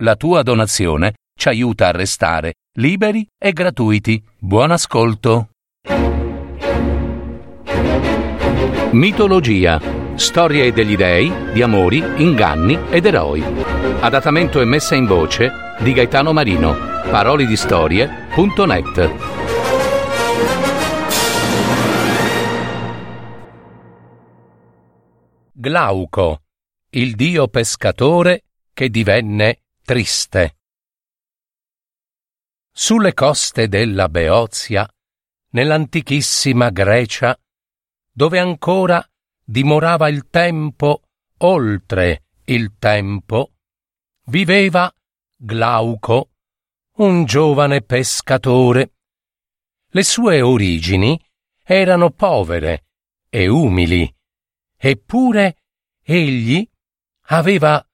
La tua donazione ci aiuta a restare liberi e gratuiti. Buon ascolto. Mitologia. Storie degli dei, di amori, inganni ed eroi. Adattamento e messa in voce di Gaetano Marino. Parolidistorie.net. Glauco, il dio pescatore che divenne triste. Sulle coste della Beozia, nell'antichissima Grecia, dove ancora dimorava il tempo oltre il tempo, viveva Glauco, un giovane pescatore. Le sue origini erano povere e umili, eppure egli aveva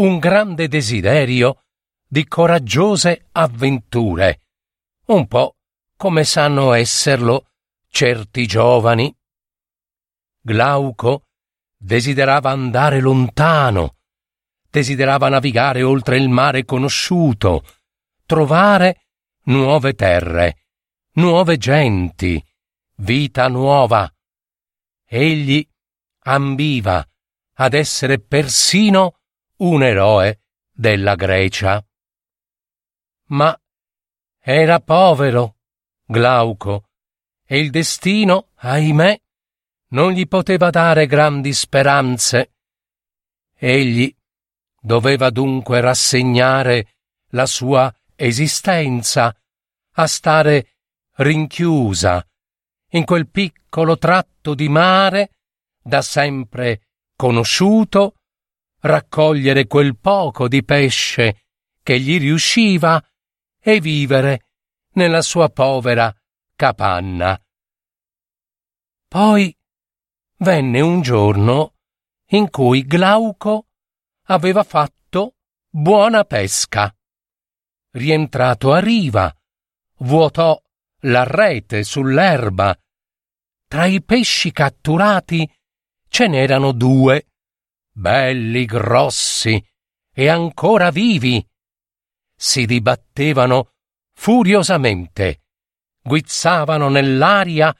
un grande desiderio di coraggiose avventure, un po' come sanno esserlo certi giovani. Glauco desiderava andare lontano, desiderava navigare oltre il mare conosciuto, trovare nuove terre, nuove genti, vita nuova. Egli ambiva ad essere persino un eroe della Grecia. Ma era povero, Glauco, e il destino, ahimè, non gli poteva dare grandi speranze. Egli doveva dunque rassegnare la sua esistenza a stare rinchiusa in quel piccolo tratto di mare da sempre conosciuto, raccogliere quel poco di pesce che gli riusciva e vivere nella sua povera capanna. Poi venne un giorno in cui Glauco aveva fatto buona pesca. Rientrato a riva, vuotò la rete sull'erba. Tra i pesci catturati ce n'erano due, belli grossi e ancora vivi. Si dibattevano furiosamente, guizzavano nell'aria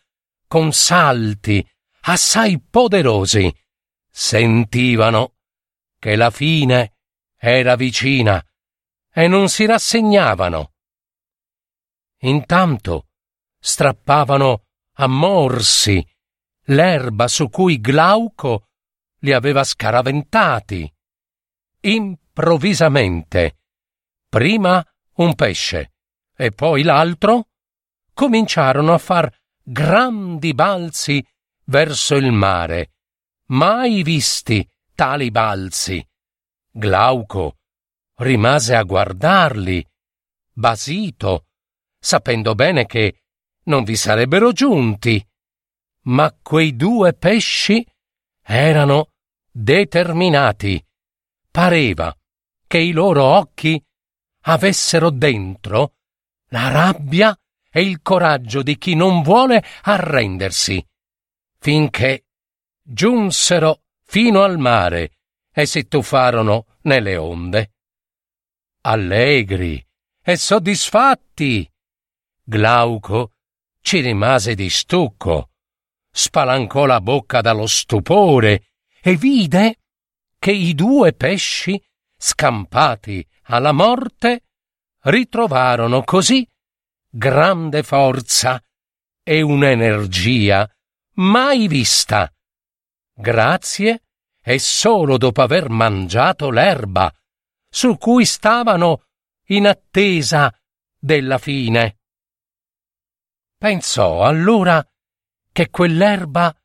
con salti assai poderosi. Sentivano che la fine era vicina e non si rassegnavano. Intanto strappavano a morsi l'erba su cui Glauco li aveva scaraventati. Improvvisamente, prima un pesce e poi l'altro, cominciarono a far grandi balzi verso il mare. Mai visti tali balzi. Glauco rimase a guardarli, basito, sapendo bene che non vi sarebbero giunti ma quei due pesci erano determinati. Pareva che i loro occhi avessero dentro la rabbia e il coraggio di chi non vuole arrendersi, finché giunsero fino al mare e si tuffarono nelle onde. Allegri e soddisfatti, Glauco ci rimase di stucco spalancò la bocca dallo stupore e vide che i due pesci, scampati alla morte, ritrovarono così grande forza e un'energia mai vista. Grazie e solo dopo aver mangiato l'erba, su cui stavano in attesa della fine. Pensò allora che quell'erba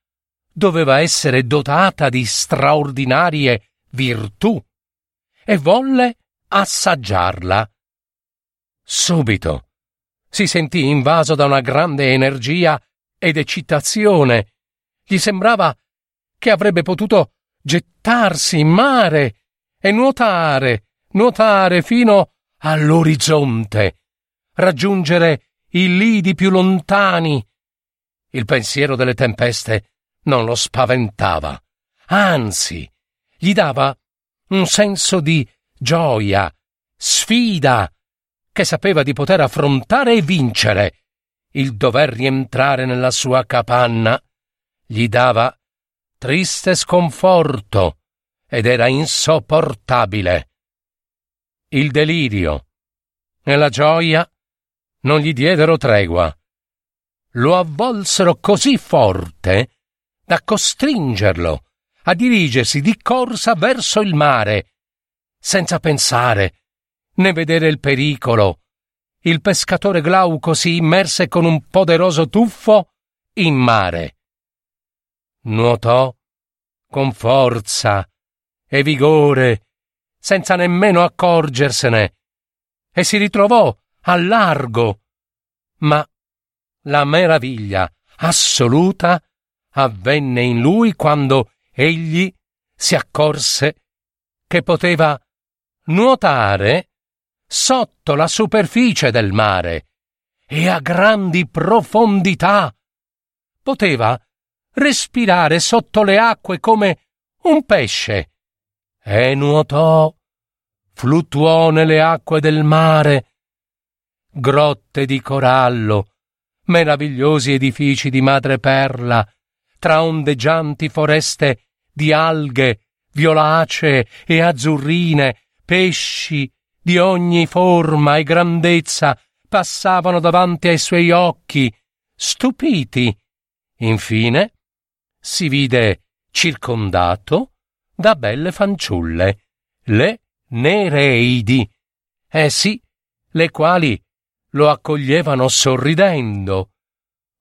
doveva essere dotata di straordinarie virtù e volle assaggiarla. Subito si sentì invaso da una grande energia ed eccitazione. Gli sembrava che avrebbe potuto gettarsi in mare e nuotare, nuotare fino all'orizzonte, raggiungere i lidi più lontani il pensiero delle tempeste non lo spaventava, anzi, gli dava un senso di gioia sfida che sapeva di poter affrontare e vincere. Il dover rientrare nella sua capanna gli dava triste sconforto ed era insopportabile. Il delirio e la gioia non gli diedero tregua. Lo avvolsero così forte da costringerlo a dirigersi di corsa verso il mare, senza pensare né vedere il pericolo. Il pescatore Glauco si immerse con un poderoso tuffo in mare. Nuotò con forza e vigore, senza nemmeno accorgersene, e si ritrovò a largo. Ma la meraviglia assoluta avvenne in lui quando egli si accorse che poteva nuotare sotto la superficie del mare e a grandi profondità. Poteva respirare sotto le acque come un pesce e nuotò, fluttuò nelle acque del mare, grotte di corallo, meravigliosi edifici di madreperla, tra ondeggianti foreste di alghe violacee e azzurrine, pesci di ogni forma e grandezza passavano davanti ai suoi occhi, stupiti. Infine si vide circondato da belle fanciulle, le Nereidi, eh sì, le quali lo accoglievano sorridendo.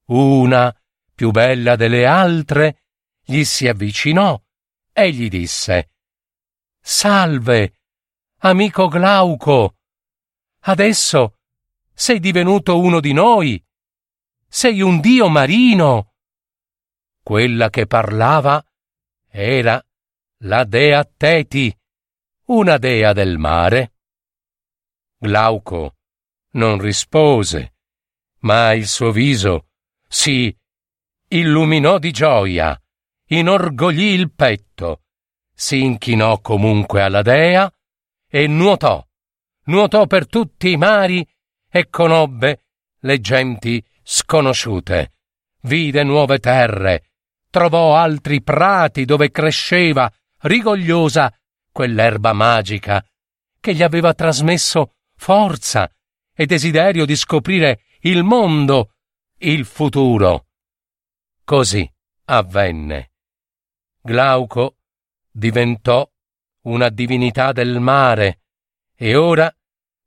Una, più bella delle altre, gli si avvicinò e gli disse Salve, amico Glauco. Adesso sei divenuto uno di noi. Sei un dio marino. Quella che parlava era la dea Teti, una dea del mare. Glauco non rispose, ma il suo viso si illuminò di gioia inorgoglì il petto, si inchinò comunque alla dea e nuotò, nuotò per tutti i mari e conobbe le genti sconosciute, vide nuove terre, trovò altri prati dove cresceva rigogliosa quell'erba magica che gli aveva trasmesso forza e desiderio di scoprire il mondo, il futuro. Così avvenne. Glauco diventò una divinità del mare e ora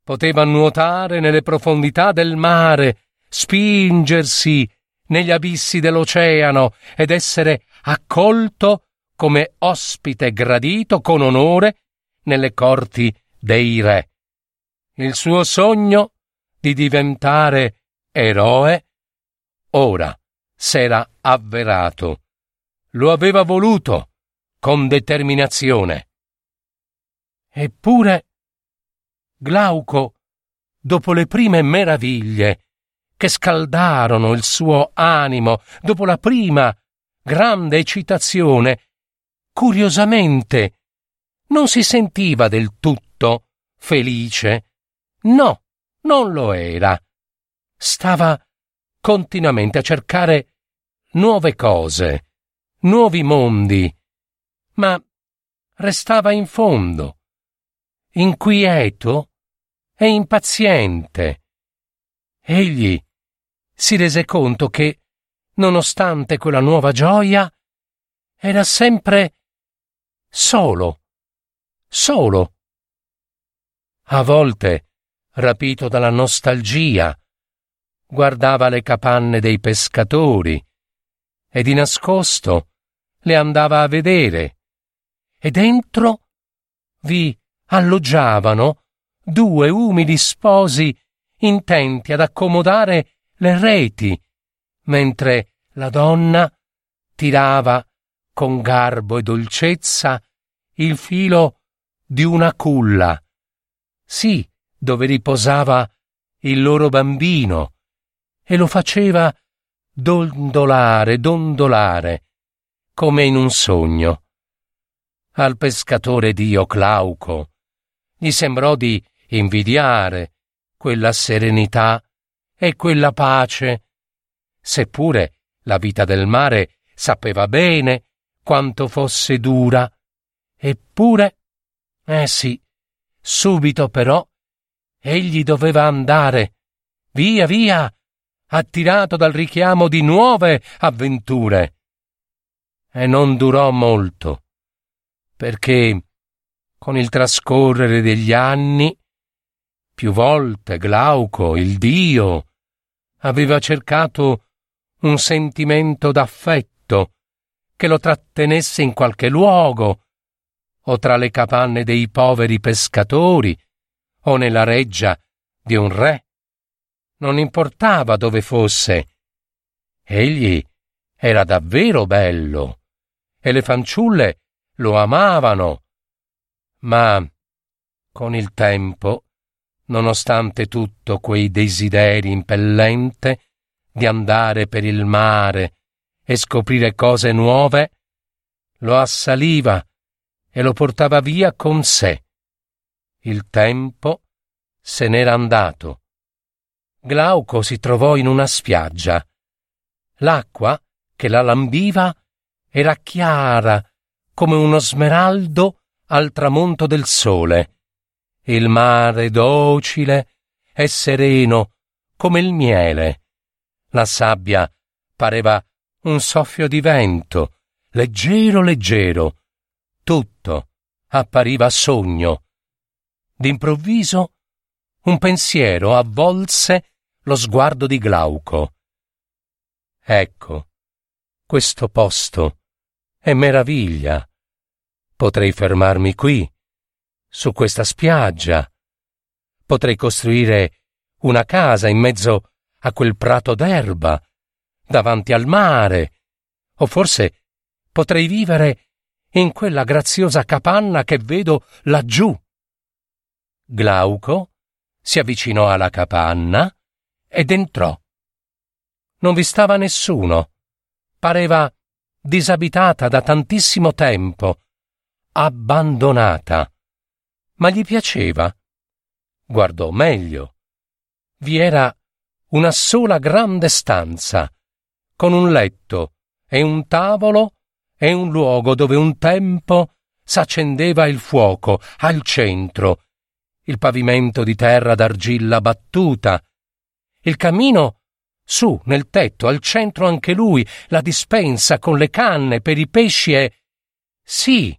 poteva nuotare nelle profondità del mare, spingersi negli abissi dell'oceano ed essere accolto come ospite gradito con onore nelle corti dei re. Il suo sogno di diventare eroe ora s'era avverato lo aveva voluto con determinazione. Eppure Glauco, dopo le prime meraviglie che scaldarono il suo animo, dopo la prima grande eccitazione, curiosamente non si sentiva del tutto felice. No, non lo era. Stava continuamente a cercare nuove cose, nuovi mondi, ma restava in fondo, inquieto e impaziente. Egli si rese conto che, nonostante quella nuova gioia, era sempre solo, solo. A volte, rapito dalla nostalgia, guardava le capanne dei pescatori, e di nascosto le andava a vedere. E dentro vi alloggiavano due umili sposi intenti ad accomodare le reti, mentre la donna tirava con garbo e dolcezza il filo di una culla, sì, dove riposava il loro bambino, e lo faceva dondolare, dondolare, come in un sogno. Al pescatore dio Glauco gli sembrò di invidiare quella serenità e quella pace, seppure la vita del mare sapeva bene quanto fosse dura. Eppure, eh sì, subito però, egli doveva andare, via via, attirato dal richiamo di nuove avventure. E non durò molto, perché con il trascorrere degli anni, più volte Glauco, il dio, aveva cercato un sentimento d'affetto che lo trattenesse in qualche luogo, o tra le capanne dei poveri pescatori, o nella reggia di un re. Non importava dove fosse. Egli era davvero bello e le fanciulle lo amavano. Ma con il tempo, nonostante tutto quei desideri impellente di andare per il mare e scoprire cose nuove, lo assaliva e lo portava via con sé. Il tempo se n'era andato. Glauco si trovò in una spiaggia. L'acqua che la lambiva era chiara come uno smeraldo al tramonto del sole. Il mare docile e sereno come il miele. La sabbia pareva un soffio di vento, leggero leggero. Tutto appariva sogno. D'improvviso un pensiero avvolse lo sguardo di Glauco. Ecco, questo posto è meraviglia. Potrei fermarmi qui, su questa spiaggia. Potrei costruire una casa in mezzo a quel prato d'erba, davanti al mare, o forse potrei vivere in quella graziosa capanna che vedo laggiù. Glauco si avvicinò alla capanna ed entrò. Non vi stava nessuno. Pareva disabitata da tantissimo tempo, abbandonata. Ma gli piaceva. Guardò meglio. Vi era una sola grande stanza, con un letto e un tavolo e un luogo dove un tempo s'accendeva il fuoco al centro il pavimento di terra d'argilla battuta, il camino su nel tetto, al centro anche lui, la dispensa con le canne per i pesci e. Sì,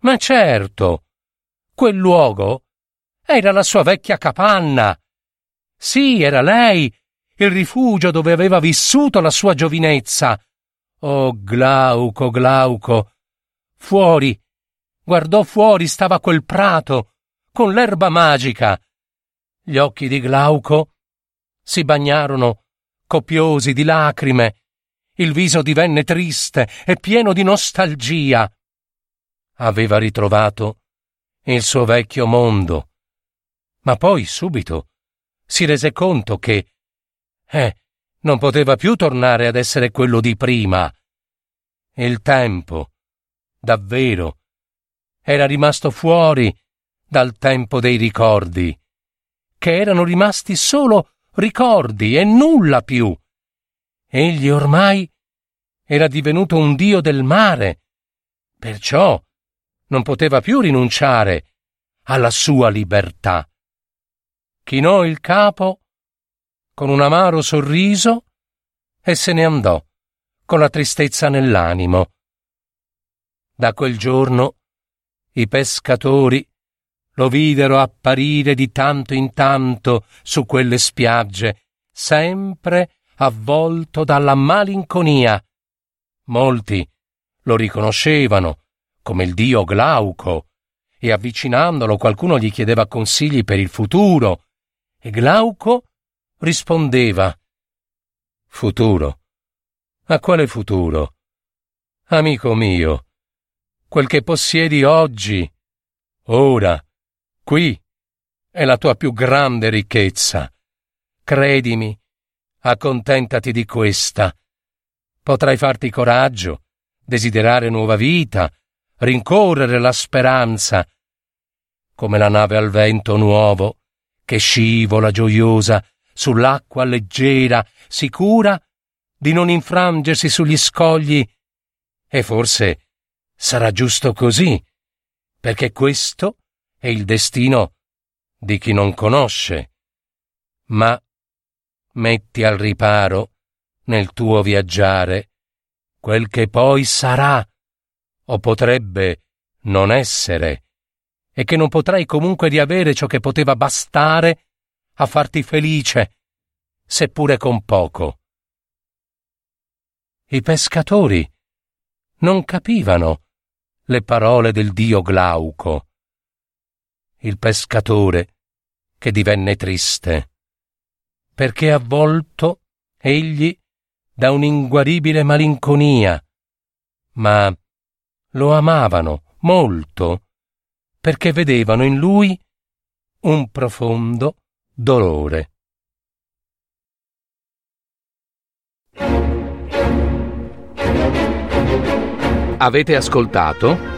ma certo, quel luogo era la sua vecchia capanna. Sì, era lei, il rifugio dove aveva vissuto la sua giovinezza. Oh, Glauco, Glauco. Fuori, guardò fuori, stava quel prato, con l'erba magica. Gli occhi di Glauco si bagnarono copiosi di lacrime, il viso divenne triste e pieno di nostalgia. Aveva ritrovato il suo vecchio mondo, ma poi subito si rese conto che, eh, non poteva più tornare ad essere quello di prima. Il tempo, davvero, era rimasto fuori dal tempo dei ricordi, che erano rimasti solo ricordi e nulla più. Egli ormai era divenuto un dio del mare, perciò non poteva più rinunciare alla sua libertà. Chinò il capo con un amaro sorriso e se ne andò con la tristezza nell'animo. Da quel giorno i pescatori lo videro apparire di tanto in tanto su quelle spiagge, sempre avvolto dalla malinconia. Molti lo riconoscevano come il dio Glauco, e avvicinandolo qualcuno gli chiedeva consigli per il futuro, e Glauco rispondeva Futuro? A quale futuro? Amico mio, quel che possiedi oggi, ora, Qui è la tua più grande ricchezza. Credimi, accontentati di questa. Potrai farti coraggio, desiderare nuova vita, rincorrere la speranza. come la nave al vento nuovo, che scivola gioiosa sull'acqua leggera, sicura di non infrangersi sugli scogli. E forse sarà giusto così, perché questo è il destino di chi non conosce. Ma metti al riparo nel tuo viaggiare quel che poi sarà o potrebbe non essere e che non potrai comunque riavere ciò che poteva bastare a farti felice, seppure con poco. I pescatori non capivano le parole del dio Glauco. Il pescatore che divenne triste, perché avvolto egli da un'inguaribile malinconia, ma lo amavano molto perché vedevano in lui un profondo dolore. Avete ascoltato